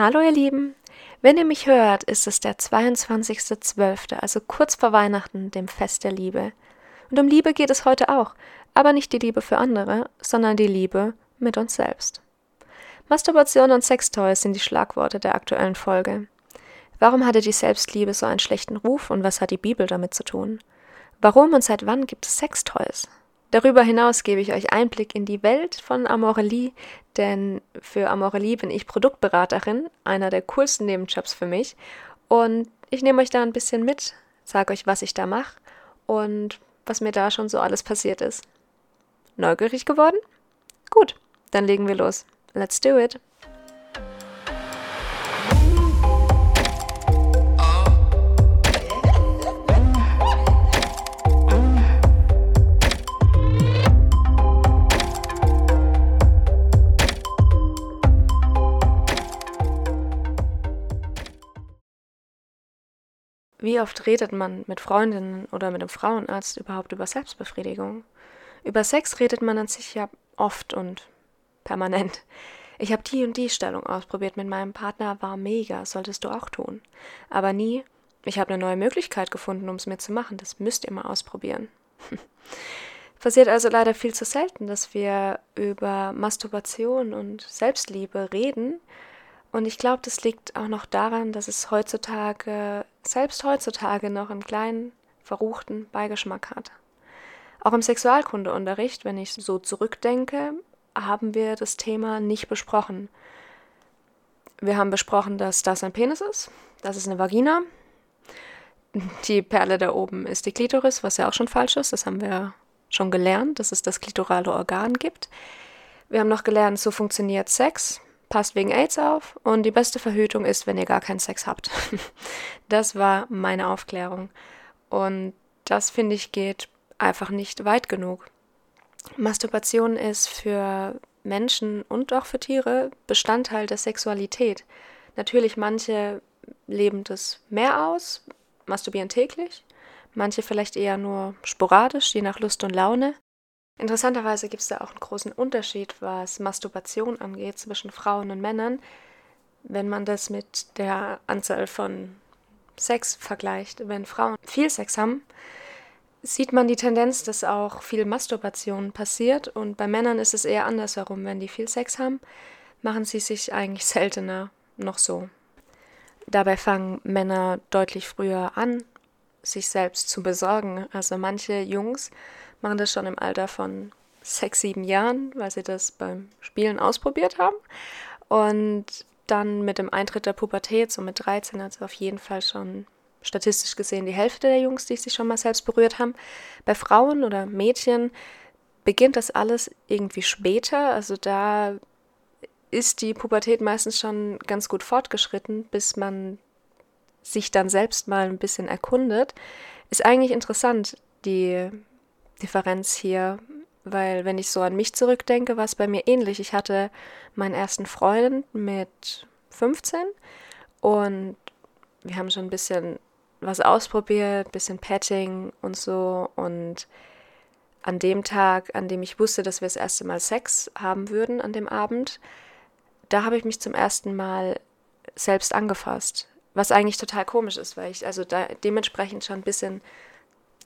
Hallo ihr Lieben, wenn ihr mich hört, ist es der 22.12., also kurz vor Weihnachten, dem Fest der Liebe. Und um Liebe geht es heute auch, aber nicht die Liebe für andere, sondern die Liebe mit uns selbst. Masturbation und Sextoys sind die Schlagworte der aktuellen Folge. Warum hatte die Selbstliebe so einen schlechten Ruf und was hat die Bibel damit zu tun? Warum und seit wann gibt es Sextoys? Darüber hinaus gebe ich euch Einblick in die Welt von Amorelie, denn für Amorelie bin ich Produktberaterin, einer der coolsten Nebenjobs für mich. Und ich nehme euch da ein bisschen mit, sage euch, was ich da mache und was mir da schon so alles passiert ist. Neugierig geworden? Gut, dann legen wir los. Let's do it! Wie oft redet man mit Freundinnen oder mit einem Frauenarzt überhaupt über Selbstbefriedigung? Über Sex redet man an sich ja oft und permanent. Ich habe die und die Stellung ausprobiert mit meinem Partner, war mega, solltest du auch tun. Aber nie, ich habe eine neue Möglichkeit gefunden, um es mir zu machen, das müsst ihr mal ausprobieren. Passiert also leider viel zu selten, dass wir über Masturbation und Selbstliebe reden, und ich glaube, das liegt auch noch daran, dass es heutzutage, selbst heutzutage, noch einen kleinen, verruchten Beigeschmack hat. Auch im Sexualkundeunterricht, wenn ich so zurückdenke, haben wir das Thema nicht besprochen. Wir haben besprochen, dass das ein Penis ist, das ist eine Vagina. Die Perle da oben ist die Klitoris, was ja auch schon falsch ist. Das haben wir schon gelernt, dass es das klitorale Organ gibt. Wir haben noch gelernt, so funktioniert Sex passt wegen AIDS auf und die beste Verhütung ist, wenn ihr gar keinen Sex habt. das war meine Aufklärung. Und das finde ich geht einfach nicht weit genug. Masturbation ist für Menschen und auch für Tiere Bestandteil der Sexualität. Natürlich, manche leben das mehr aus, masturbieren täglich, manche vielleicht eher nur sporadisch, je nach Lust und Laune. Interessanterweise gibt es da auch einen großen Unterschied, was Masturbation angeht, zwischen Frauen und Männern, wenn man das mit der Anzahl von Sex vergleicht. Wenn Frauen viel Sex haben, sieht man die Tendenz, dass auch viel Masturbation passiert und bei Männern ist es eher andersherum. Wenn die viel Sex haben, machen sie sich eigentlich seltener noch so. Dabei fangen Männer deutlich früher an, sich selbst zu besorgen. Also manche Jungs machen das schon im Alter von sechs, sieben Jahren, weil sie das beim Spielen ausprobiert haben. Und dann mit dem Eintritt der Pubertät, so mit 13, also auf jeden Fall schon statistisch gesehen die Hälfte der Jungs, die sich schon mal selbst berührt haben. Bei Frauen oder Mädchen beginnt das alles irgendwie später. Also da ist die Pubertät meistens schon ganz gut fortgeschritten, bis man sich dann selbst mal ein bisschen erkundet. Ist eigentlich interessant, die Differenz hier, weil wenn ich so an mich zurückdenke, war es bei mir ähnlich. Ich hatte meinen ersten Freund mit 15 und wir haben schon ein bisschen was ausprobiert, ein bisschen Petting und so und an dem Tag, an dem ich wusste, dass wir das erste Mal Sex haben würden an dem Abend, da habe ich mich zum ersten Mal selbst angefasst, was eigentlich total komisch ist, weil ich also dementsprechend schon ein bisschen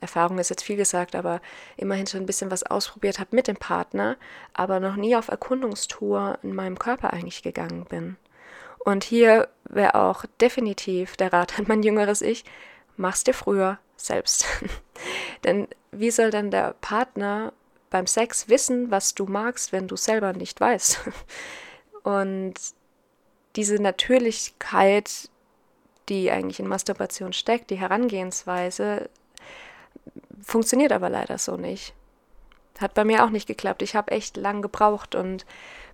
Erfahrung ist jetzt viel gesagt, aber immerhin schon ein bisschen was ausprobiert habe mit dem Partner, aber noch nie auf Erkundungstour in meinem Körper eigentlich gegangen bin. Und hier wäre auch definitiv der Rat an mein jüngeres Ich, mach's dir früher selbst. Denn wie soll dann der Partner beim Sex wissen, was du magst, wenn du selber nicht weißt? Und diese Natürlichkeit, die eigentlich in Masturbation steckt, die Herangehensweise, Funktioniert aber leider so nicht. Hat bei mir auch nicht geklappt. Ich habe echt lang gebraucht und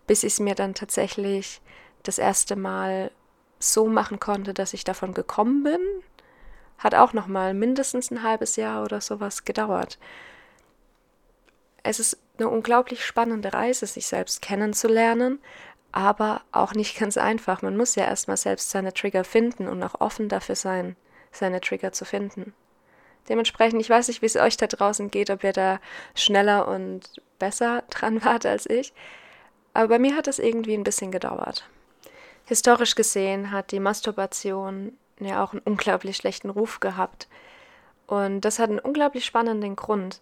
bis ich es mir dann tatsächlich das erste Mal so machen konnte, dass ich davon gekommen bin, hat auch noch mal mindestens ein halbes Jahr oder sowas gedauert. Es ist eine unglaublich spannende Reise, sich selbst kennenzulernen, aber auch nicht ganz einfach. Man muss ja erstmal selbst seine Trigger finden und auch offen dafür sein, seine Trigger zu finden. Dementsprechend, ich weiß nicht, wie es euch da draußen geht, ob ihr da schneller und besser dran wart als ich. Aber bei mir hat es irgendwie ein bisschen gedauert. Historisch gesehen hat die Masturbation ja auch einen unglaublich schlechten Ruf gehabt. Und das hat einen unglaublich spannenden Grund.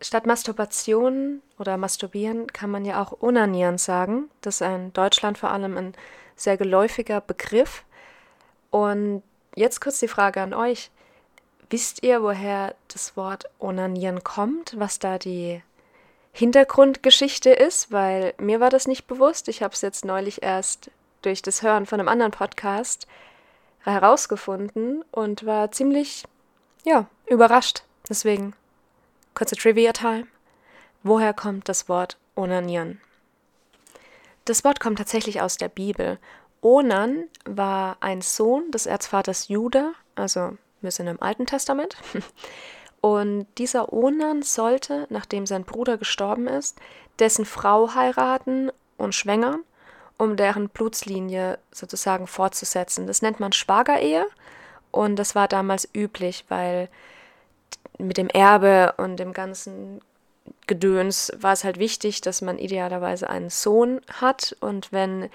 Statt Masturbation oder Masturbieren kann man ja auch Onanieren sagen. Das ist in Deutschland vor allem ein sehr geläufiger Begriff. Und jetzt kurz die Frage an euch. Wisst ihr, woher das Wort Onanieren kommt? Was da die Hintergrundgeschichte ist? Weil mir war das nicht bewusst. Ich habe es jetzt neulich erst durch das Hören von einem anderen Podcast herausgefunden und war ziemlich, ja, überrascht. Deswegen kurze Trivia-Time. Woher kommt das Wort Onanieren? Das Wort kommt tatsächlich aus der Bibel. Onan war ein Sohn des Erzvaters Juda, also wir sind im Alten Testament. Und dieser Onan sollte, nachdem sein Bruder gestorben ist, dessen Frau heiraten und schwängern um deren Blutslinie sozusagen fortzusetzen. Das nennt man Schwagerehe und das war damals üblich, weil mit dem Erbe und dem ganzen Gedöns war es halt wichtig, dass man idealerweise einen Sohn hat und wenn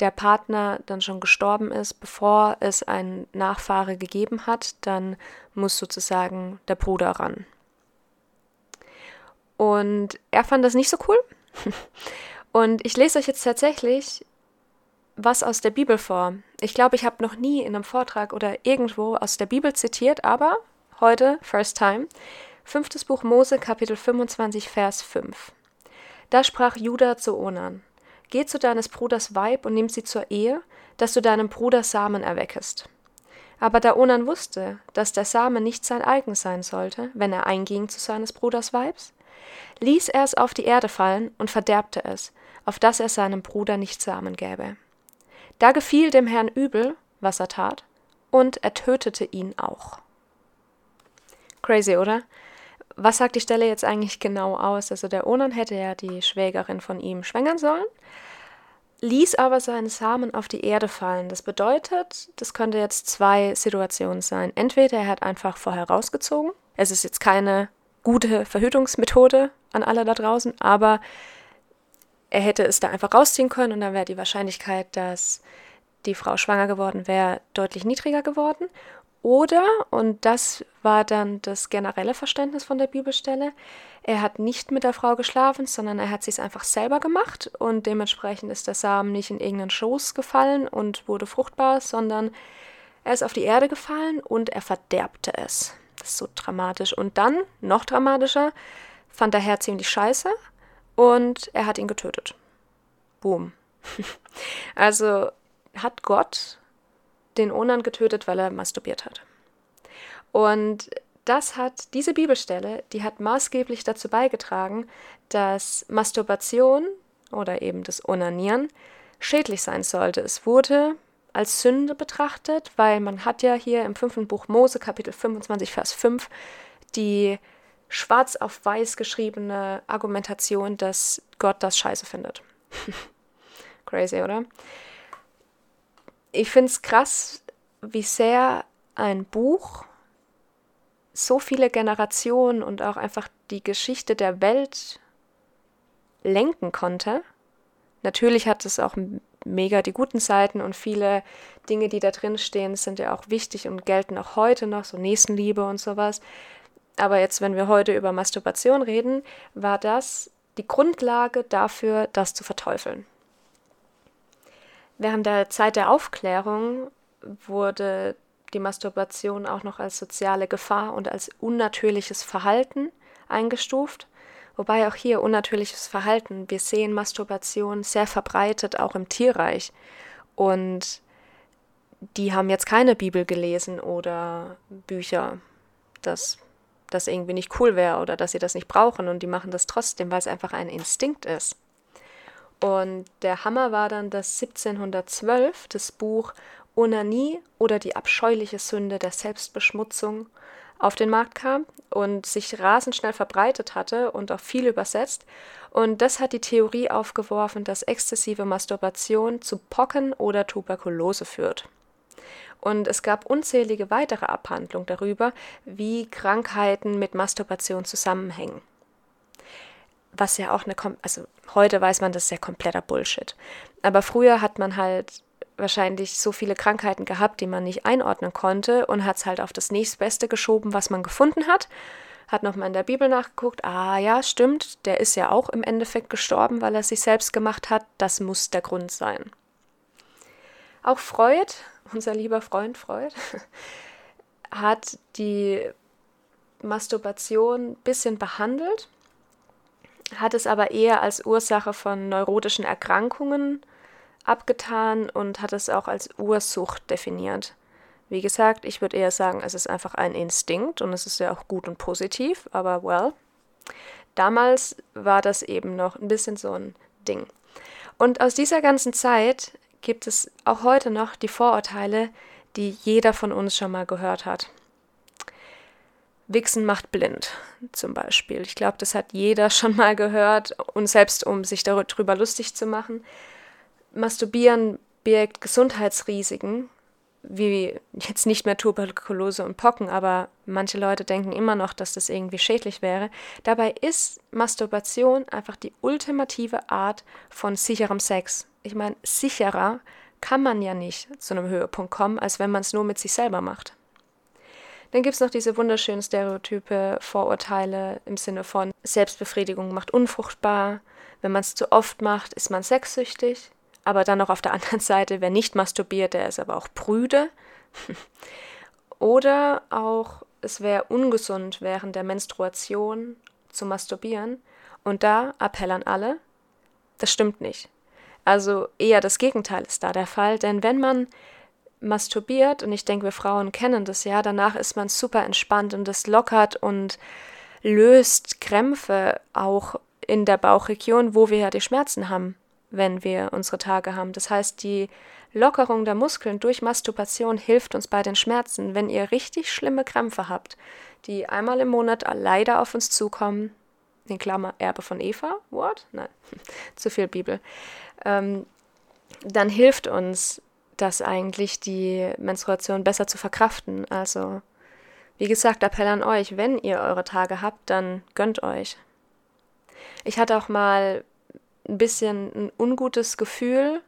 der Partner dann schon gestorben ist, bevor es einen Nachfahre gegeben hat, dann muss sozusagen der Bruder ran. Und er fand das nicht so cool. Und ich lese euch jetzt tatsächlich was aus der Bibel vor. Ich glaube, ich habe noch nie in einem Vortrag oder irgendwo aus der Bibel zitiert, aber heute, first time, fünftes Buch Mose, Kapitel 25, Vers 5. Da sprach Judah zu Onan: Geh zu deines Bruders Weib und nimm sie zur Ehe, dass du deinem Bruder Samen erweckest. Aber da Onan wusste, dass der Same nicht sein eigen sein sollte, wenn er einging zu seines Bruders Weibs, ließ er es auf die Erde fallen und verderbte es, auf dass er seinem Bruder nicht Samen gäbe. Da gefiel dem Herrn übel, was er tat, und er tötete ihn auch. Crazy, oder? Was sagt die Stelle jetzt eigentlich genau aus? Also der Onan hätte ja die Schwägerin von ihm schwängern sollen, ließ aber seinen Samen auf die Erde fallen. Das bedeutet, das könnte jetzt zwei Situationen sein. Entweder er hat einfach vorher rausgezogen, es ist jetzt keine gute Verhütungsmethode an alle da draußen, aber er hätte es da einfach rausziehen können und dann wäre die Wahrscheinlichkeit, dass die Frau schwanger geworden wäre, deutlich niedriger geworden. Oder, und das war dann das generelle Verständnis von der Bibelstelle, er hat nicht mit der Frau geschlafen, sondern er hat sich einfach selber gemacht und dementsprechend ist der Samen nicht in irgendeinen Schoß gefallen und wurde fruchtbar, sondern er ist auf die Erde gefallen und er verderbte es. Das ist so dramatisch. Und dann, noch dramatischer, fand der Herr ziemlich scheiße und er hat ihn getötet. Boom. also hat Gott den Onan getötet, weil er masturbiert hat. Und das hat diese Bibelstelle, die hat maßgeblich dazu beigetragen, dass Masturbation oder eben das Onanieren schädlich sein sollte. Es wurde als Sünde betrachtet, weil man hat ja hier im fünften Buch Mose, Kapitel 25, Vers 5, die schwarz auf weiß geschriebene Argumentation, dass Gott das scheiße findet. Crazy, oder? Ich finde es krass, wie sehr ein Buch so viele Generationen und auch einfach die Geschichte der Welt lenken konnte. Natürlich hat es auch mega die guten Seiten und viele Dinge, die da drin stehen, sind ja auch wichtig und gelten auch heute noch, so Nächstenliebe und sowas. Aber jetzt, wenn wir heute über Masturbation reden, war das die Grundlage dafür, das zu verteufeln. Während der Zeit der Aufklärung wurde die Masturbation auch noch als soziale Gefahr und als unnatürliches Verhalten eingestuft. Wobei auch hier unnatürliches Verhalten, wir sehen Masturbation sehr verbreitet auch im Tierreich. Und die haben jetzt keine Bibel gelesen oder Bücher. Das das irgendwie nicht cool wäre oder dass sie das nicht brauchen und die machen das trotzdem, weil es einfach ein Instinkt ist. Und der Hammer war dann, dass 1712 das Buch Onanie oder die abscheuliche Sünde der Selbstbeschmutzung auf den Markt kam und sich rasend schnell verbreitet hatte und auch viel übersetzt. Und das hat die Theorie aufgeworfen, dass exzessive Masturbation zu Pocken oder Tuberkulose führt. Und es gab unzählige weitere Abhandlungen darüber, wie Krankheiten mit Masturbation zusammenhängen. Was ja auch eine, also heute weiß man, das ist ja kompletter Bullshit. Aber früher hat man halt wahrscheinlich so viele Krankheiten gehabt, die man nicht einordnen konnte und hat es halt auf das nächstbeste geschoben, was man gefunden hat. Hat nochmal in der Bibel nachgeguckt, ah ja, stimmt, der ist ja auch im Endeffekt gestorben, weil er sich selbst gemacht hat. Das muss der Grund sein. Auch Freud, unser lieber Freund Freud, hat die Masturbation ein bisschen behandelt, hat es aber eher als Ursache von neurotischen Erkrankungen abgetan und hat es auch als Ursucht definiert. Wie gesagt, ich würde eher sagen, es ist einfach ein Instinkt und es ist ja auch gut und positiv, aber well, damals war das eben noch ein bisschen so ein Ding. Und aus dieser ganzen Zeit gibt es auch heute noch die Vorurteile, die jeder von uns schon mal gehört hat. Wichsen macht blind, zum Beispiel. Ich glaube, das hat jeder schon mal gehört und selbst um sich darüber lustig zu machen. Masturbieren birgt Gesundheitsrisiken, wie jetzt nicht mehr Tuberkulose und Pocken, aber manche Leute denken immer noch, dass das irgendwie schädlich wäre. Dabei ist Masturbation einfach die ultimative Art von sicherem Sex. Ich meine, sicherer kann man ja nicht zu einem Höhepunkt kommen, als wenn man es nur mit sich selber macht. Dann gibt es noch diese wunderschönen Stereotype, Vorurteile im Sinne von Selbstbefriedigung macht unfruchtbar, wenn man es zu oft macht, ist man sexsüchtig. Aber dann noch auf der anderen Seite, wer nicht masturbiert, der ist aber auch prüde. Oder auch, es wäre ungesund während der Menstruation zu masturbieren. Und da Appell an alle, das stimmt nicht. Also eher das Gegenteil ist da der Fall, denn wenn man masturbiert, und ich denke, wir Frauen kennen das ja, danach ist man super entspannt und das lockert und löst Krämpfe auch in der Bauchregion, wo wir ja die Schmerzen haben wenn wir unsere Tage haben. Das heißt, die Lockerung der Muskeln durch Masturbation hilft uns bei den Schmerzen. Wenn ihr richtig schlimme Krämpfe habt, die einmal im Monat leider auf uns zukommen, in Klammer Erbe von Eva, what? Nein, zu viel Bibel. Ähm, dann hilft uns das eigentlich, die Menstruation besser zu verkraften. Also, wie gesagt, Appell an euch, wenn ihr eure Tage habt, dann gönnt euch. Ich hatte auch mal ein bisschen ein ungutes Gefühl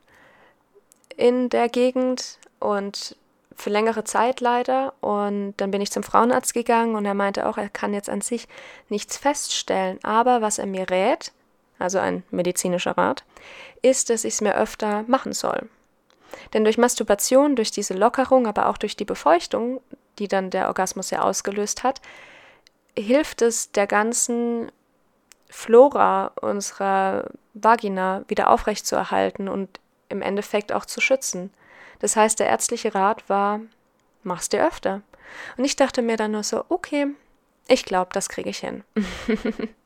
in der Gegend und für längere Zeit leider. Und dann bin ich zum Frauenarzt gegangen und er meinte auch, er kann jetzt an sich nichts feststellen. Aber was er mir rät, also ein medizinischer Rat, ist, dass ich es mir öfter machen soll. Denn durch Masturbation, durch diese Lockerung, aber auch durch die Befeuchtung, die dann der Orgasmus ja ausgelöst hat, hilft es der ganzen Flora unserer Vagina wieder aufrechtzuerhalten und im Endeffekt auch zu schützen. Das heißt, der ärztliche Rat war, mach's dir öfter. Und ich dachte mir dann nur so, okay, ich glaube, das kriege ich hin.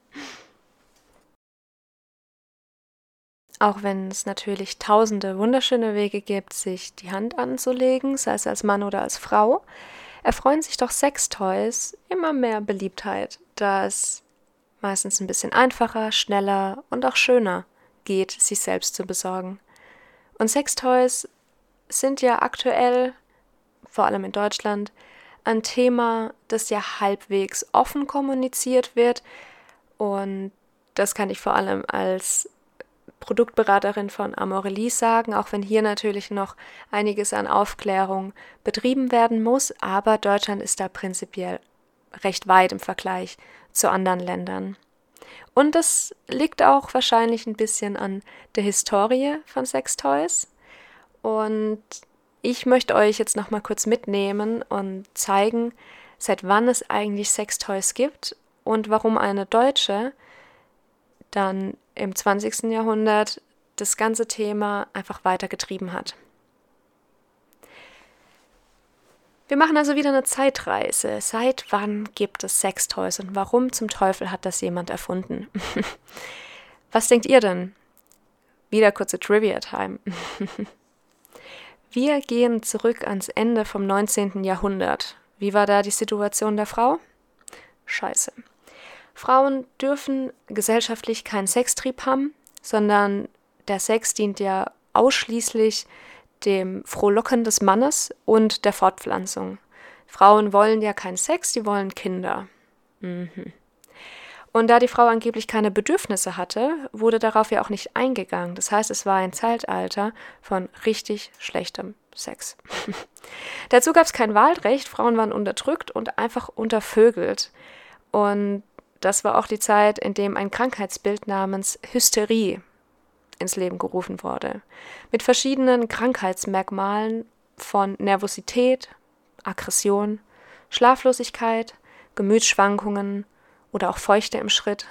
Auch wenn es natürlich tausende wunderschöne Wege gibt, sich die Hand anzulegen, sei es als Mann oder als Frau, erfreuen sich doch Sextoys immer mehr Beliebtheit, da es meistens ein bisschen einfacher, schneller und auch schöner geht, sich selbst zu besorgen. Und Sextoys sind ja aktuell, vor allem in Deutschland, ein Thema, das ja halbwegs offen kommuniziert wird. Und das kann ich vor allem als Produktberaterin von Amorelie sagen, auch wenn hier natürlich noch einiges an Aufklärung betrieben werden muss, aber Deutschland ist da prinzipiell recht weit im Vergleich zu anderen Ländern. Und das liegt auch wahrscheinlich ein bisschen an der Historie von Sextoys. Und ich möchte euch jetzt noch mal kurz mitnehmen und zeigen, seit wann es eigentlich Sextoys gibt und warum eine Deutsche dann im 20. Jahrhundert das ganze Thema einfach weitergetrieben hat. Wir machen also wieder eine Zeitreise. Seit wann gibt es Sextoys und warum zum Teufel hat das jemand erfunden? Was denkt ihr denn? Wieder kurze Trivia-Time. Wir gehen zurück ans Ende vom 19. Jahrhundert. Wie war da die Situation der Frau? Scheiße. Frauen dürfen gesellschaftlich keinen Sextrieb haben, sondern der Sex dient ja ausschließlich dem Frohlocken des Mannes und der Fortpflanzung. Frauen wollen ja keinen Sex, die wollen Kinder. Mhm. Und da die Frau angeblich keine Bedürfnisse hatte, wurde darauf ja auch nicht eingegangen. Das heißt, es war ein Zeitalter von richtig schlechtem Sex. Dazu gab es kein Wahlrecht, Frauen waren unterdrückt und einfach untervögelt. Und das war auch die Zeit, in dem ein Krankheitsbild namens Hysterie ins Leben gerufen wurde. Mit verschiedenen Krankheitsmerkmalen von Nervosität, Aggression, Schlaflosigkeit, Gemütsschwankungen oder auch Feuchte im Schritt.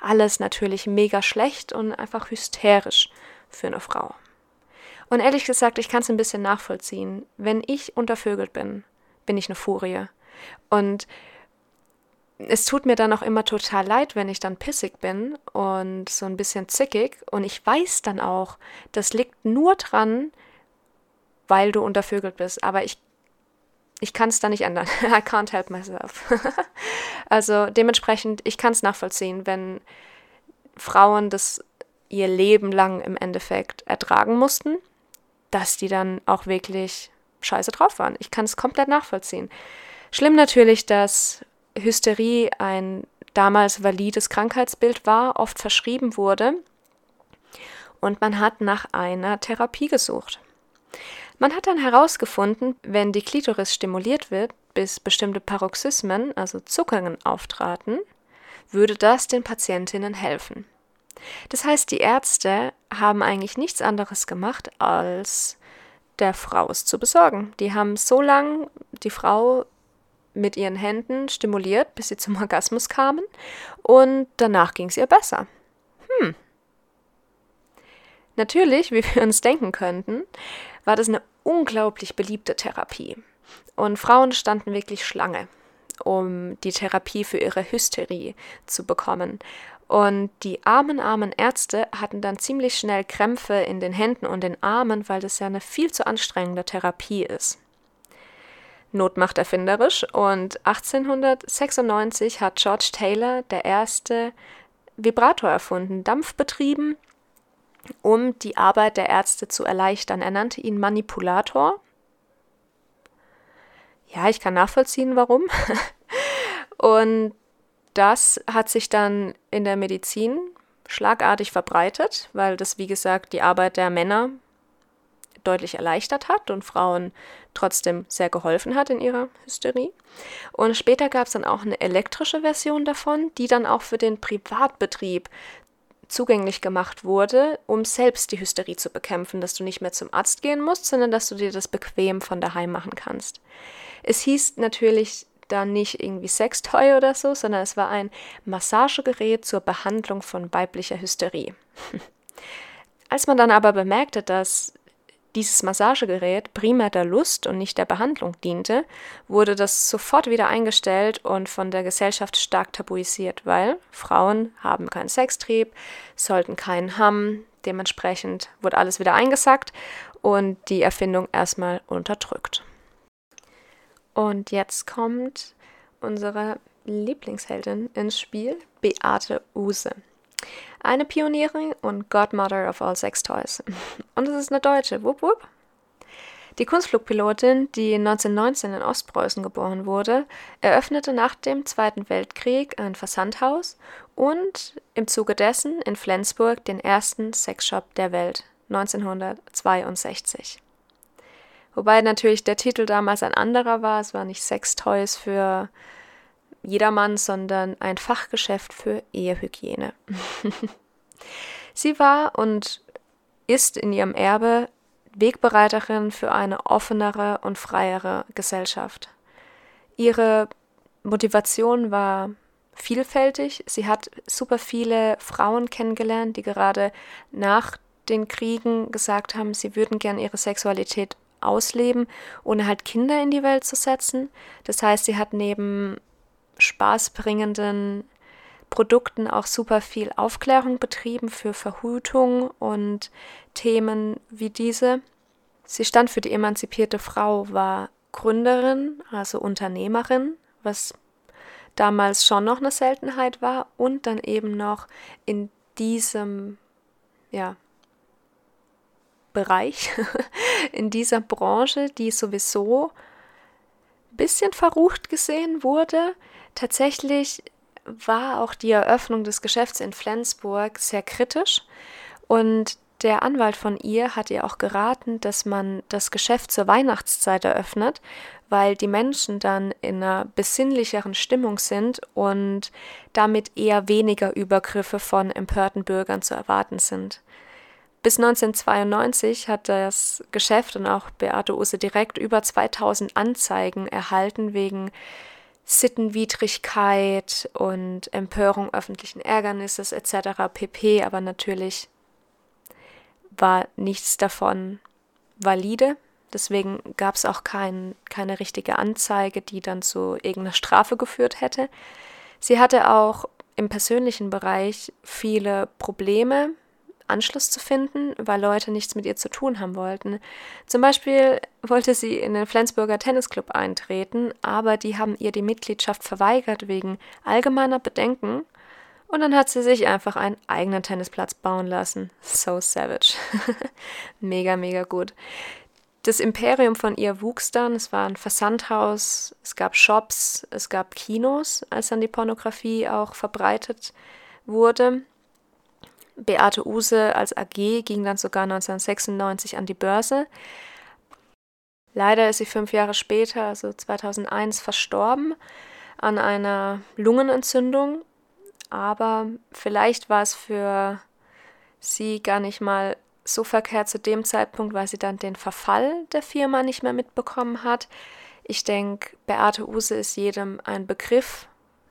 Alles natürlich mega schlecht und einfach hysterisch für eine Frau. Und ehrlich gesagt, ich kann es ein bisschen nachvollziehen. Wenn ich untervögelt bin, bin ich eine Furie. Und es tut mir dann auch immer total leid, wenn ich dann pissig bin und so ein bisschen zickig. Und ich weiß dann auch, das liegt nur dran, weil du untervögelt bist. Aber ich, ich kann es da nicht ändern. I can't help myself. also dementsprechend, ich kann es nachvollziehen, wenn Frauen das ihr Leben lang im Endeffekt ertragen mussten, dass die dann auch wirklich scheiße drauf waren. Ich kann es komplett nachvollziehen. Schlimm natürlich, dass Hysterie ein damals valides Krankheitsbild war, oft verschrieben wurde und man hat nach einer Therapie gesucht. Man hat dann herausgefunden, wenn die Klitoris stimuliert wird, bis bestimmte Paroxysmen, also Zuckungen, auftraten, würde das den Patientinnen helfen. Das heißt, die Ärzte haben eigentlich nichts anderes gemacht, als der Frau es zu besorgen. Die haben so lange die Frau mit ihren Händen stimuliert, bis sie zum Orgasmus kamen und danach ging es ihr besser. Hm. Natürlich, wie wir uns denken könnten, war das eine unglaublich beliebte Therapie. Und Frauen standen wirklich Schlange, um die Therapie für ihre Hysterie zu bekommen. Und die armen, armen Ärzte hatten dann ziemlich schnell Krämpfe in den Händen und den Armen, weil das ja eine viel zu anstrengende Therapie ist. Not macht erfinderisch und 1896 hat George Taylor der erste Vibrator erfunden, dampfbetrieben, um die Arbeit der Ärzte zu erleichtern. Er nannte ihn Manipulator. Ja, ich kann nachvollziehen, warum. und das hat sich dann in der Medizin schlagartig verbreitet, weil das, wie gesagt, die Arbeit der Männer deutlich erleichtert hat und Frauen trotzdem sehr geholfen hat in ihrer Hysterie. Und später gab es dann auch eine elektrische Version davon, die dann auch für den Privatbetrieb zugänglich gemacht wurde, um selbst die Hysterie zu bekämpfen, dass du nicht mehr zum Arzt gehen musst, sondern dass du dir das bequem von daheim machen kannst. Es hieß natürlich dann nicht irgendwie Sextoy oder so, sondern es war ein Massagegerät zur Behandlung von weiblicher Hysterie. Als man dann aber bemerkte, dass dieses Massagegerät primär der Lust und nicht der Behandlung diente, wurde das sofort wieder eingestellt und von der Gesellschaft stark tabuisiert, weil Frauen haben keinen Sextrieb, sollten keinen haben, dementsprechend wurde alles wieder eingesackt und die Erfindung erstmal unterdrückt. Und jetzt kommt unsere Lieblingsheldin ins Spiel, Beate Use. Eine Pionierin und Godmother of all Sex Toys. Und es ist eine Deutsche. Wupp, wupp. Die Kunstflugpilotin, die 1919 in Ostpreußen geboren wurde, eröffnete nach dem Zweiten Weltkrieg ein Versandhaus und im Zuge dessen in Flensburg den ersten Sexshop der Welt 1962. Wobei natürlich der Titel damals ein anderer war. Es war nicht Sextoys für jedermann, sondern ein Fachgeschäft für Ehehygiene. Sie war und ist in ihrem Erbe Wegbereiterin für eine offenere und freiere Gesellschaft. Ihre Motivation war vielfältig. Sie hat super viele Frauen kennengelernt, die gerade nach den Kriegen gesagt haben, sie würden gern ihre Sexualität ausleben, ohne halt Kinder in die Welt zu setzen. Das heißt, sie hat neben spaßbringenden Produkten auch super viel Aufklärung betrieben für Verhütung und Themen wie diese. Sie stand für die emanzipierte Frau, war Gründerin, also Unternehmerin, was damals schon noch eine Seltenheit war und dann eben noch in diesem ja, Bereich, in dieser Branche, die sowieso ein bisschen verrucht gesehen wurde, tatsächlich war auch die Eröffnung des Geschäfts in Flensburg sehr kritisch und der Anwalt von ihr hat ihr auch geraten, dass man das Geschäft zur Weihnachtszeit eröffnet, weil die Menschen dann in einer besinnlicheren Stimmung sind und damit eher weniger Übergriffe von empörten Bürgern zu erwarten sind. Bis 1992 hat das Geschäft und auch Beate Use direkt über 2000 Anzeigen erhalten wegen Sittenwidrigkeit und Empörung öffentlichen Ärgernisses etc. pp. Aber natürlich war nichts davon valide. Deswegen gab es auch kein, keine richtige Anzeige, die dann zu irgendeiner Strafe geführt hätte. Sie hatte auch im persönlichen Bereich viele Probleme, Anschluss zu finden, weil Leute nichts mit ihr zu tun haben wollten. Zum Beispiel wollte sie in den Flensburger Tennisclub eintreten, aber die haben ihr die Mitgliedschaft verweigert wegen allgemeiner Bedenken und dann hat sie sich einfach einen eigenen Tennisplatz bauen lassen. So savage. mega, mega gut. Das Imperium von ihr wuchs dann. Es war ein Versandhaus, es gab Shops, es gab Kinos, als dann die Pornografie auch verbreitet wurde. Beate Use als AG ging dann sogar 1996 an die Börse. Leider ist sie fünf Jahre später, also 2001, verstorben an einer Lungenentzündung aber vielleicht war es für sie gar nicht mal so verkehrt zu dem Zeitpunkt, weil sie dann den Verfall der Firma nicht mehr mitbekommen hat. Ich denke, Beate Use ist jedem ein Begriff,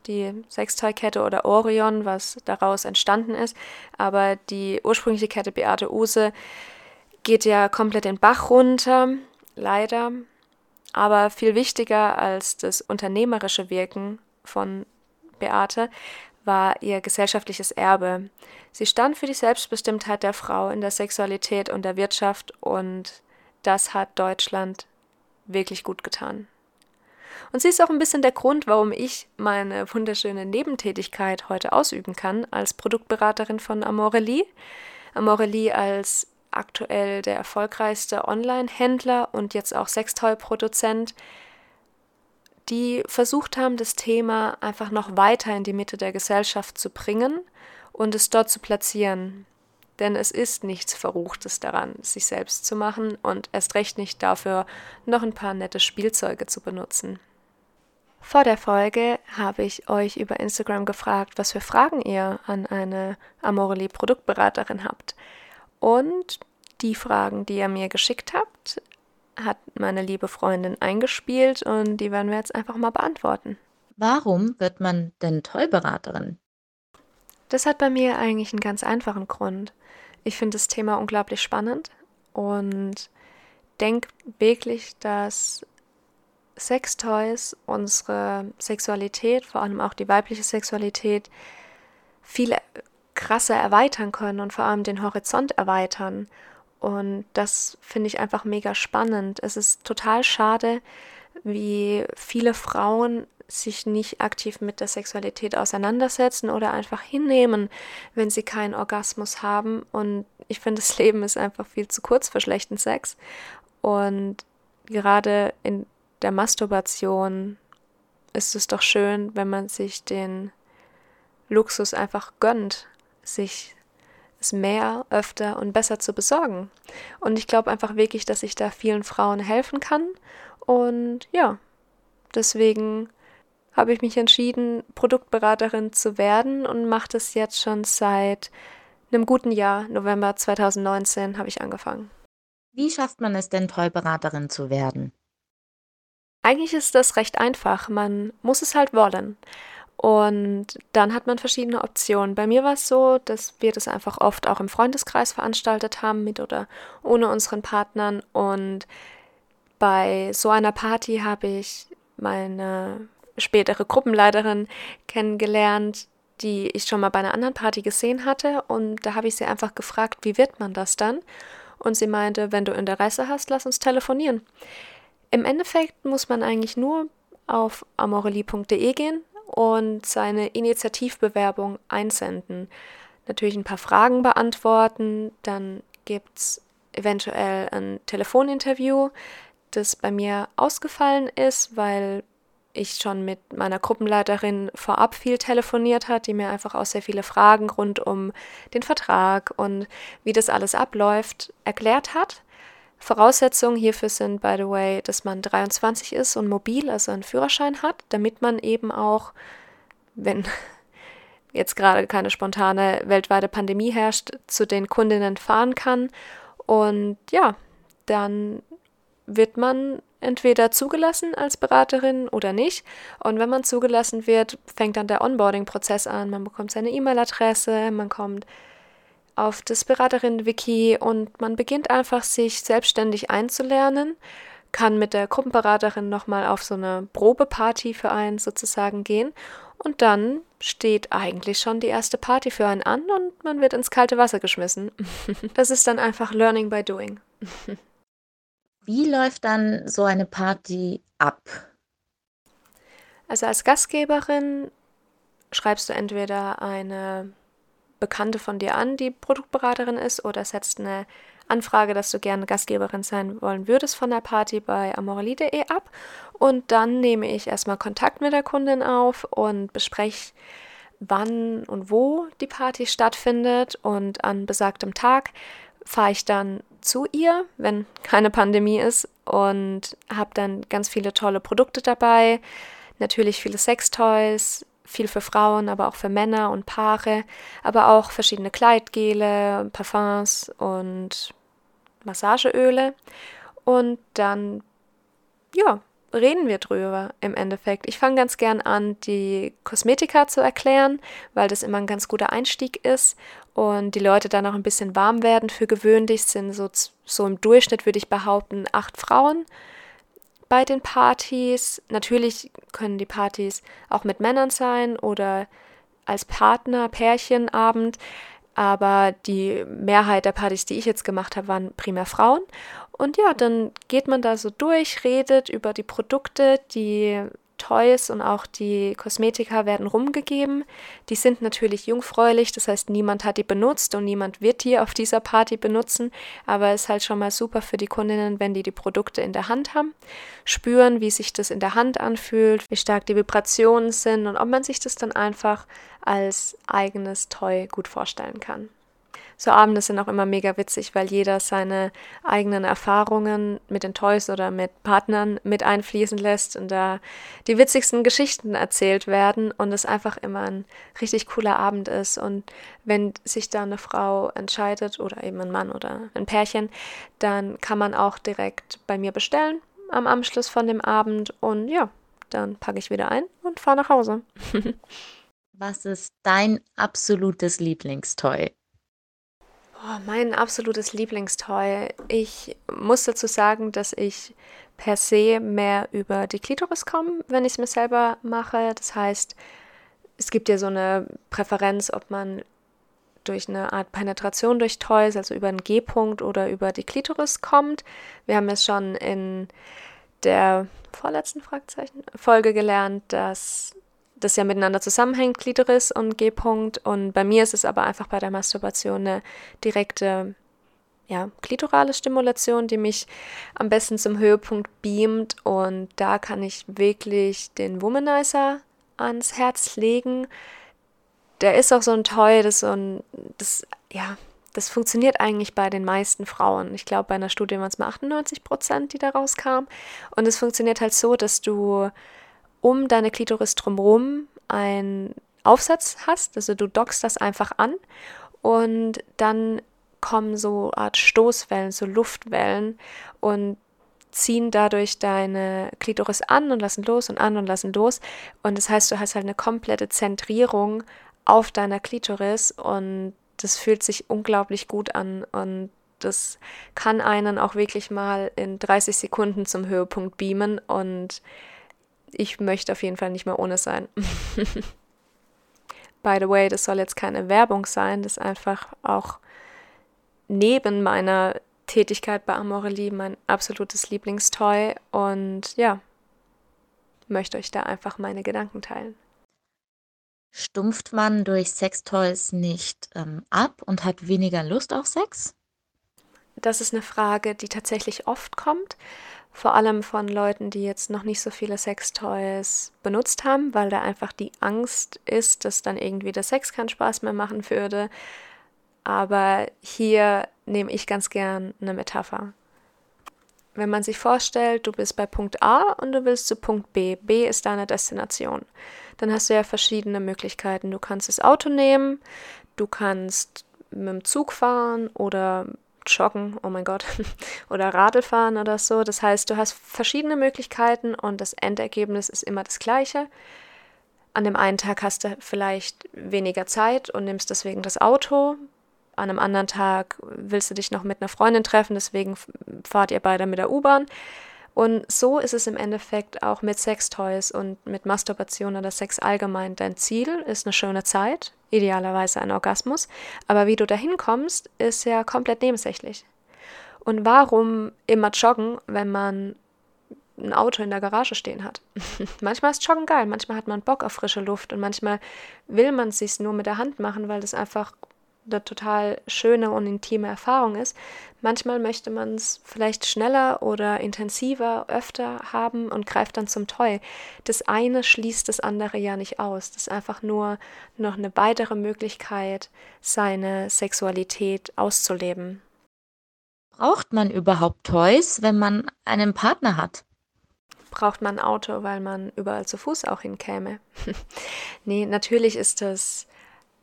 die Sextoy-Kette oder Orion, was daraus entstanden ist. Aber die ursprüngliche Kette Beate Use geht ja komplett den Bach runter, leider. Aber viel wichtiger als das unternehmerische Wirken von Beate war ihr gesellschaftliches Erbe. Sie stand für die Selbstbestimmtheit der Frau in der Sexualität und der Wirtschaft und das hat Deutschland wirklich gut getan. Und sie ist auch ein bisschen der Grund, warum ich meine wunderschöne Nebentätigkeit heute ausüben kann als Produktberaterin von Amorelie. Amorelie als aktuell der erfolgreichste Online-Händler und jetzt auch Sextoy-Produzent die versucht haben, das Thema einfach noch weiter in die Mitte der Gesellschaft zu bringen und es dort zu platzieren. Denn es ist nichts Verruchtes daran, sich selbst zu machen und erst recht nicht dafür, noch ein paar nette Spielzeuge zu benutzen. Vor der Folge habe ich euch über Instagram gefragt, was für Fragen ihr an eine Amorelie Produktberaterin habt. Und die Fragen, die ihr mir geschickt habt, hat meine liebe Freundin eingespielt und die werden wir jetzt einfach mal beantworten. Warum wird man denn Tollberaterin? Das hat bei mir eigentlich einen ganz einfachen Grund. Ich finde das Thema unglaublich spannend und denke wirklich, dass Sextoys unsere Sexualität, vor allem auch die weibliche Sexualität, viel krasser erweitern können und vor allem den Horizont erweitern. Und das finde ich einfach mega spannend. Es ist total schade, wie viele Frauen sich nicht aktiv mit der Sexualität auseinandersetzen oder einfach hinnehmen, wenn sie keinen Orgasmus haben. Und ich finde, das Leben ist einfach viel zu kurz für schlechten Sex. Und gerade in der Masturbation ist es doch schön, wenn man sich den Luxus einfach gönnt, sich es mehr, öfter und besser zu besorgen. Und ich glaube einfach wirklich, dass ich da vielen Frauen helfen kann. Und ja, deswegen habe ich mich entschieden, Produktberaterin zu werden und mache das jetzt schon seit einem guten Jahr. November 2019 habe ich angefangen. Wie schafft man es denn, Tollberaterin zu werden? Eigentlich ist das recht einfach. Man muss es halt wollen. Und dann hat man verschiedene Optionen. Bei mir war es so, dass wir das einfach oft auch im Freundeskreis veranstaltet haben, mit oder ohne unseren Partnern. Und bei so einer Party habe ich meine spätere Gruppenleiterin kennengelernt, die ich schon mal bei einer anderen Party gesehen hatte. Und da habe ich sie einfach gefragt, wie wird man das dann? Und sie meinte, wenn du Interesse hast, lass uns telefonieren. Im Endeffekt muss man eigentlich nur auf amorelie.de gehen, und seine Initiativbewerbung einsenden. Natürlich ein paar Fragen beantworten, dann gibt es eventuell ein Telefoninterview, das bei mir ausgefallen ist, weil ich schon mit meiner Gruppenleiterin vorab viel telefoniert hat, die mir einfach auch sehr viele Fragen rund um den Vertrag und wie das alles abläuft erklärt hat. Voraussetzungen hierfür sind, by the way, dass man 23 ist und mobil, also einen Führerschein hat, damit man eben auch, wenn jetzt gerade keine spontane weltweite Pandemie herrscht, zu den Kundinnen fahren kann. Und ja, dann wird man entweder zugelassen als Beraterin oder nicht. Und wenn man zugelassen wird, fängt dann der Onboarding-Prozess an. Man bekommt seine E-Mail-Adresse, man kommt auf das Beraterin-Wiki und man beginnt einfach, sich selbstständig einzulernen, kann mit der Gruppenberaterin nochmal auf so eine Probeparty für einen sozusagen gehen und dann steht eigentlich schon die erste Party für einen an und man wird ins kalte Wasser geschmissen. das ist dann einfach Learning by Doing. Wie läuft dann so eine Party ab? Also als Gastgeberin schreibst du entweder eine Bekannte von dir an, die Produktberaterin ist, oder setzt eine Anfrage, dass du gerne Gastgeberin sein wollen würdest von der Party bei amorelli.de ab. Und dann nehme ich erstmal Kontakt mit der Kundin auf und bespreche, wann und wo die Party stattfindet. Und an besagtem Tag fahre ich dann zu ihr, wenn keine Pandemie ist und habe dann ganz viele tolle Produkte dabei. Natürlich viele Sextoys, viel für Frauen, aber auch für Männer und Paare, aber auch verschiedene Kleidgele, Parfums und Massageöle. Und dann, ja, reden wir drüber im Endeffekt. Ich fange ganz gern an, die Kosmetika zu erklären, weil das immer ein ganz guter Einstieg ist und die Leute dann auch ein bisschen warm werden. Für gewöhnlich sind so, so im Durchschnitt, würde ich behaupten, acht Frauen bei den Partys. Natürlich können die Partys auch mit Männern sein oder als Partner, Pärchenabend. Aber die Mehrheit der Partys, die ich jetzt gemacht habe, waren primär Frauen. Und ja, dann geht man da so durch, redet über die Produkte, die Toys und auch die Kosmetika werden rumgegeben. Die sind natürlich jungfräulich, das heißt, niemand hat die benutzt und niemand wird die auf dieser Party benutzen, aber es ist halt schon mal super für die Kundinnen, wenn die die Produkte in der Hand haben, spüren, wie sich das in der Hand anfühlt, wie stark die Vibrationen sind und ob man sich das dann einfach als eigenes Toy gut vorstellen kann so Abende sind auch immer mega witzig, weil jeder seine eigenen Erfahrungen mit den Toys oder mit Partnern mit einfließen lässt und da die witzigsten Geschichten erzählt werden und es einfach immer ein richtig cooler Abend ist. Und wenn sich da eine Frau entscheidet oder eben ein Mann oder ein Pärchen, dann kann man auch direkt bei mir bestellen am Anschluss von dem Abend und ja, dann packe ich wieder ein und fahre nach Hause. Was ist dein absolutes Lieblingstoy? Oh, mein absolutes Lieblingstoy. Ich muss dazu sagen, dass ich per se mehr über die Klitoris komme, wenn ich es mir selber mache. Das heißt, es gibt ja so eine Präferenz, ob man durch eine Art Penetration durch Toys, also über einen G-Punkt oder über die Klitoris kommt. Wir haben es schon in der vorletzten Fragezeichen Folge gelernt, dass das ja miteinander zusammenhängt, Klitoris und G-Punkt. Und bei mir ist es aber einfach bei der Masturbation eine direkte, ja, klitorale Stimulation, die mich am besten zum Höhepunkt beamt. Und da kann ich wirklich den Womanizer ans Herz legen. Der ist auch so ein Toy, das so ein, das, ja, das funktioniert eigentlich bei den meisten Frauen. Ich glaube, bei einer Studie waren es mal 98 Prozent, die da rauskamen. Und es funktioniert halt so, dass du um deine Klitoris drumherum einen Aufsatz hast. Also du dockst das einfach an und dann kommen so Art Stoßwellen, so Luftwellen und ziehen dadurch deine Klitoris an und lassen los und an und lassen los. Und das heißt, du hast halt eine komplette Zentrierung auf deiner Klitoris und das fühlt sich unglaublich gut an und das kann einen auch wirklich mal in 30 Sekunden zum Höhepunkt beamen und ich möchte auf jeden Fall nicht mehr ohne sein. By the way, das soll jetzt keine Werbung sein, das ist einfach auch neben meiner Tätigkeit bei Amorelie mein absolutes Lieblingstoy und ja, möchte euch da einfach meine Gedanken teilen. Stumpft man durch Sextoys nicht ähm, ab und hat weniger Lust auf Sex? Das ist eine Frage, die tatsächlich oft kommt vor allem von Leuten, die jetzt noch nicht so viele Sextoys benutzt haben, weil da einfach die Angst ist, dass dann irgendwie der Sex keinen Spaß mehr machen würde. Aber hier nehme ich ganz gern eine Metapher. Wenn man sich vorstellt, du bist bei Punkt A und du willst zu Punkt B. B ist deine Destination. Dann hast du ja verschiedene Möglichkeiten. Du kannst das Auto nehmen, du kannst mit dem Zug fahren oder Joggen, oh mein Gott, oder Radl fahren oder so. Das heißt, du hast verschiedene Möglichkeiten und das Endergebnis ist immer das gleiche. An dem einen Tag hast du vielleicht weniger Zeit und nimmst deswegen das Auto. An einem anderen Tag willst du dich noch mit einer Freundin treffen, deswegen fahrt ihr beide mit der U-Bahn. Und so ist es im Endeffekt auch mit Sextoys und mit Masturbation oder Sex allgemein. Dein Ziel ist eine schöne Zeit, idealerweise ein Orgasmus, aber wie du dahin kommst, ist ja komplett nebensächlich. Und warum immer joggen, wenn man ein Auto in der Garage stehen hat? manchmal ist Joggen geil, manchmal hat man Bock auf frische Luft und manchmal will man es sich nur mit der Hand machen, weil das einfach eine total schöne und intime Erfahrung ist. Manchmal möchte man es vielleicht schneller oder intensiver öfter haben und greift dann zum Toy. Das eine schließt das andere ja nicht aus. Das ist einfach nur noch eine weitere Möglichkeit, seine Sexualität auszuleben. Braucht man überhaupt Toys, wenn man einen Partner hat? Braucht man ein Auto, weil man überall zu Fuß auch hinkäme? nee, natürlich ist das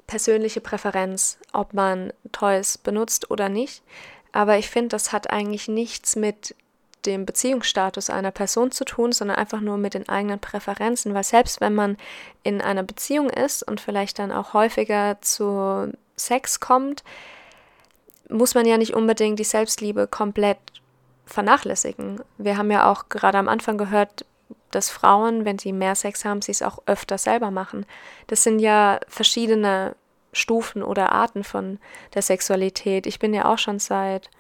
persönliche Präferenz, ob man Toys benutzt oder nicht. Aber ich finde, das hat eigentlich nichts mit dem Beziehungsstatus einer Person zu tun, sondern einfach nur mit den eigenen Präferenzen, weil selbst wenn man in einer Beziehung ist und vielleicht dann auch häufiger zu Sex kommt, muss man ja nicht unbedingt die Selbstliebe komplett vernachlässigen. Wir haben ja auch gerade am Anfang gehört, dass Frauen, wenn sie mehr Sex haben, sie es auch öfter selber machen. Das sind ja verschiedene Stufen oder Arten von der Sexualität. Ich bin ja auch schon seit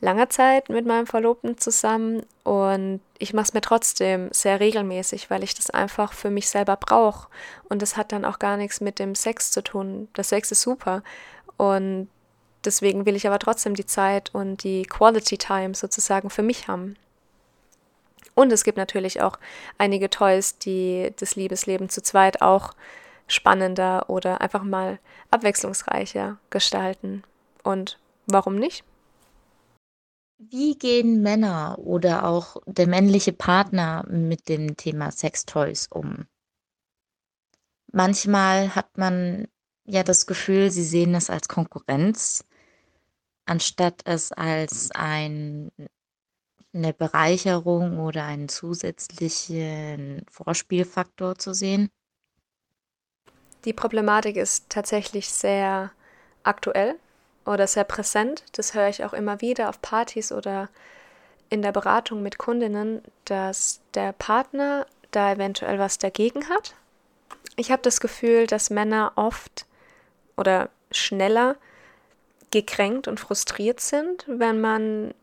langer Zeit mit meinem Verlobten zusammen und ich mache es mir trotzdem sehr regelmäßig, weil ich das einfach für mich selber brauche. Und das hat dann auch gar nichts mit dem Sex zu tun. Der Sex ist super und deswegen will ich aber trotzdem die Zeit und die Quality Time sozusagen für mich haben. Und es gibt natürlich auch einige Toys, die das Liebesleben zu zweit auch spannender oder einfach mal abwechslungsreicher gestalten. Und warum nicht? Wie gehen Männer oder auch der männliche Partner mit dem Thema Sextoys um? Manchmal hat man ja das Gefühl, sie sehen es als Konkurrenz, anstatt es als ein eine Bereicherung oder einen zusätzlichen Vorspielfaktor zu sehen? Die Problematik ist tatsächlich sehr aktuell oder sehr präsent. Das höre ich auch immer wieder auf Partys oder in der Beratung mit Kundinnen, dass der Partner da eventuell was dagegen hat. Ich habe das Gefühl, dass Männer oft oder schneller gekränkt und frustriert sind, wenn man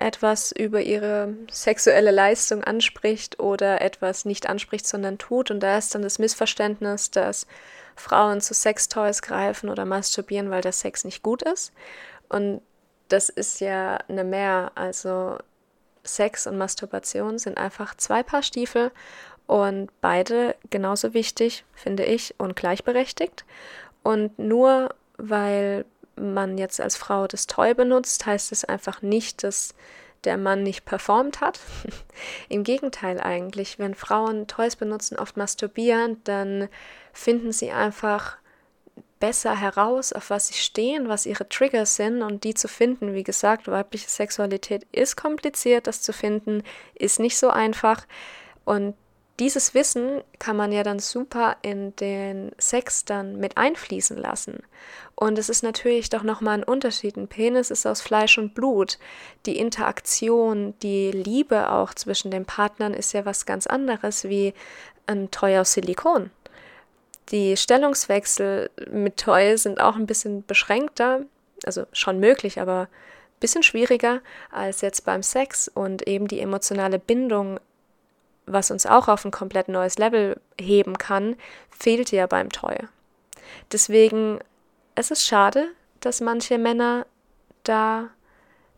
etwas über ihre sexuelle Leistung anspricht oder etwas nicht anspricht, sondern tut. Und da ist dann das Missverständnis, dass Frauen zu Sextoys greifen oder masturbieren, weil der Sex nicht gut ist. Und das ist ja eine Mehr. Also Sex und Masturbation sind einfach zwei Paar Stiefel und beide genauso wichtig, finde ich, und gleichberechtigt. Und nur weil man jetzt als Frau das Toy benutzt, heißt es einfach nicht, dass der Mann nicht performt hat. Im Gegenteil eigentlich, wenn Frauen Toys benutzen, oft masturbieren, dann finden sie einfach besser heraus, auf was sie stehen, was ihre Triggers sind und die zu finden. Wie gesagt, weibliche Sexualität ist kompliziert, das zu finden ist nicht so einfach und dieses Wissen kann man ja dann super in den Sex dann mit einfließen lassen. Und es ist natürlich doch nochmal ein Unterschied. Ein Penis ist aus Fleisch und Blut. Die Interaktion, die Liebe auch zwischen den Partnern ist ja was ganz anderes wie ein Toy aus Silikon. Die Stellungswechsel mit Toy sind auch ein bisschen beschränkter, also schon möglich, aber bisschen schwieriger als jetzt beim Sex und eben die emotionale Bindung was uns auch auf ein komplett neues Level heben kann, fehlt ja beim Toy. Deswegen, es ist schade, dass manche Männer da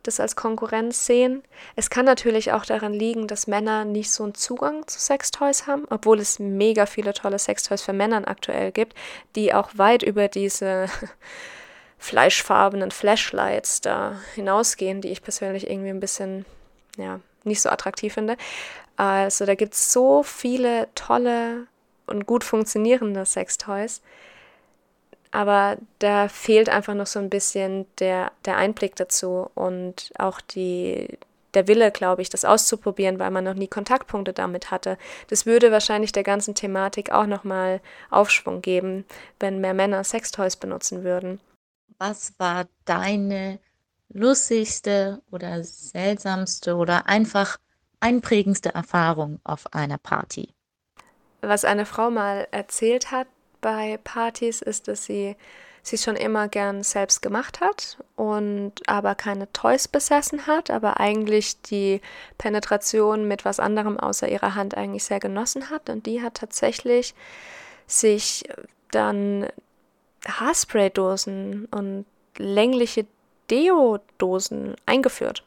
das als Konkurrenz sehen. Es kann natürlich auch daran liegen, dass Männer nicht so einen Zugang zu Sextoys haben, obwohl es mega viele tolle Sextoys für Männer aktuell gibt, die auch weit über diese fleischfarbenen Flashlights da hinausgehen, die ich persönlich irgendwie ein bisschen, ja, nicht so attraktiv finde. Also da gibt es so viele tolle und gut funktionierende Sextoys. Aber da fehlt einfach noch so ein bisschen der, der Einblick dazu und auch die, der Wille, glaube ich, das auszuprobieren, weil man noch nie Kontaktpunkte damit hatte. Das würde wahrscheinlich der ganzen Thematik auch nochmal Aufschwung geben, wenn mehr Männer Sextoys benutzen würden. Was war deine lustigste oder seltsamste oder einfach einprägendste Erfahrung auf einer Party? Was eine Frau mal erzählt hat, bei Partys ist, dass sie sie schon immer gern selbst gemacht hat und aber keine Toys besessen hat, aber eigentlich die Penetration mit was anderem außer ihrer Hand eigentlich sehr genossen hat und die hat tatsächlich sich dann Haarspray-Dosen und längliche Deo-Dosen eingeführt.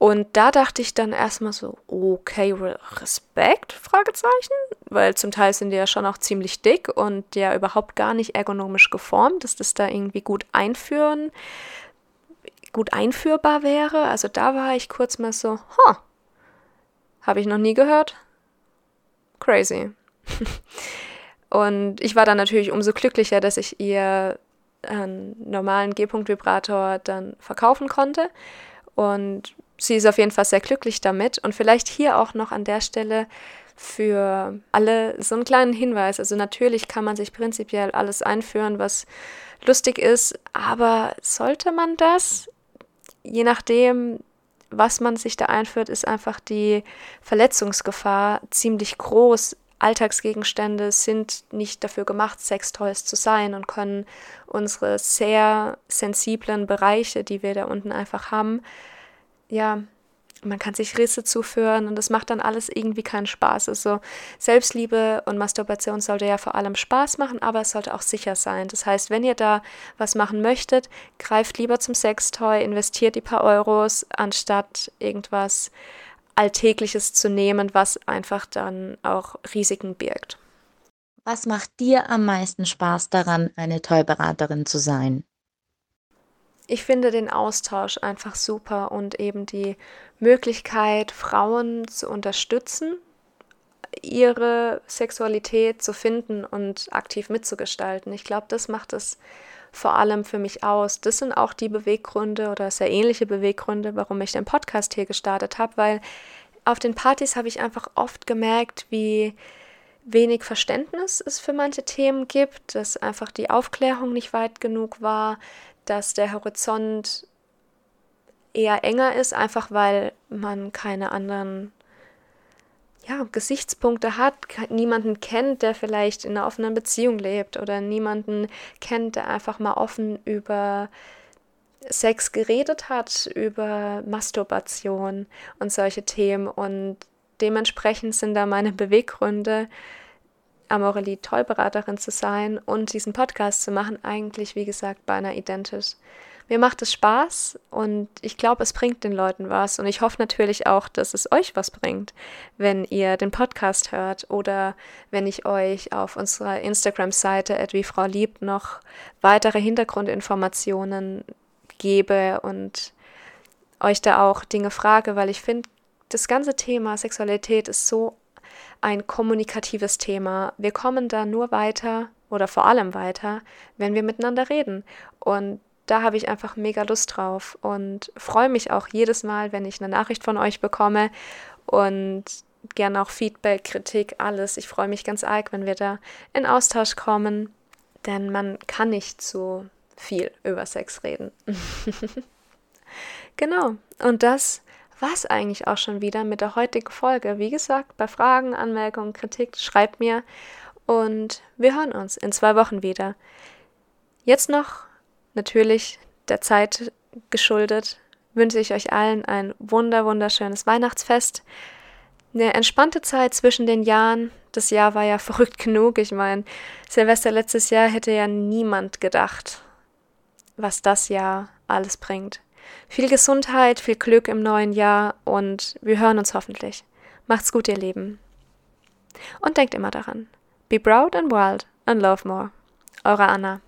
Und da dachte ich dann erstmal so, okay, Respekt, Fragezeichen, weil zum Teil sind die ja schon auch ziemlich dick und ja überhaupt gar nicht ergonomisch geformt, dass das da irgendwie gut einführen, gut einführbar wäre. Also da war ich kurz mal so, huh, habe ich noch nie gehört. Crazy. und ich war dann natürlich umso glücklicher, dass ich ihr einen normalen G-Punkt-Vibrator dann verkaufen konnte. Und sie ist auf jeden Fall sehr glücklich damit. Und vielleicht hier auch noch an der Stelle für alle so einen kleinen Hinweis. Also natürlich kann man sich prinzipiell alles einführen, was lustig ist, aber sollte man das? Je nachdem, was man sich da einführt, ist einfach die Verletzungsgefahr ziemlich groß. Alltagsgegenstände sind nicht dafür gemacht, Sextoys zu sein und können unsere sehr sensiblen Bereiche, die wir da unten einfach haben, ja, man kann sich Risse zuführen und das macht dann alles irgendwie keinen Spaß. Also Selbstliebe und Masturbation sollte ja vor allem Spaß machen, aber es sollte auch sicher sein. Das heißt, wenn ihr da was machen möchtet, greift lieber zum Sextoy, investiert die paar Euros, anstatt irgendwas Alltägliches zu nehmen, was einfach dann auch Risiken birgt. Was macht dir am meisten Spaß daran, eine Toyberaterin zu sein? Ich finde den Austausch einfach super und eben die Möglichkeit, Frauen zu unterstützen, ihre Sexualität zu finden und aktiv mitzugestalten. Ich glaube, das macht es vor allem für mich aus. Das sind auch die Beweggründe oder sehr ähnliche Beweggründe, warum ich den Podcast hier gestartet habe, weil auf den Partys habe ich einfach oft gemerkt, wie wenig Verständnis es für manche Themen gibt, dass einfach die Aufklärung nicht weit genug war, dass der Horizont eher enger ist, einfach weil man keine anderen ja, Gesichtspunkte hat, niemanden kennt, der vielleicht in einer offenen Beziehung lebt oder niemanden kennt, der einfach mal offen über Sex geredet hat, über Masturbation und solche Themen. Und dementsprechend sind da meine Beweggründe, Amorelie Tollberaterin zu sein und diesen Podcast zu machen, eigentlich, wie gesagt, beinahe identisch. Mir macht es Spaß und ich glaube, es bringt den Leuten was. Und ich hoffe natürlich auch, dass es euch was bringt, wenn ihr den Podcast hört oder wenn ich euch auf unserer Instagram-Seite wie Frau Lieb noch weitere Hintergrundinformationen gebe und euch da auch Dinge frage, weil ich finde, das ganze Thema Sexualität ist so ein kommunikatives Thema. Wir kommen da nur weiter oder vor allem weiter, wenn wir miteinander reden. Und da habe ich einfach mega Lust drauf und freue mich auch jedes Mal, wenn ich eine Nachricht von euch bekomme und gerne auch Feedback, Kritik, alles. Ich freue mich ganz arg, wenn wir da in Austausch kommen, denn man kann nicht so viel über Sex reden. genau. Und das war es eigentlich auch schon wieder mit der heutigen Folge. Wie gesagt, bei Fragen, Anmerkungen, Kritik, schreibt mir und wir hören uns in zwei Wochen wieder. Jetzt noch natürlich der Zeit geschuldet wünsche ich euch allen ein wunder wunderschönes Weihnachtsfest. Eine entspannte Zeit zwischen den Jahren. Das Jahr war ja verrückt genug. Ich meine, Silvester letztes Jahr hätte ja niemand gedacht, was das Jahr alles bringt. Viel Gesundheit, viel Glück im neuen Jahr und wir hören uns hoffentlich. Macht's gut, ihr Lieben. Und denkt immer daran. Be proud and wild and love more. Eure Anna.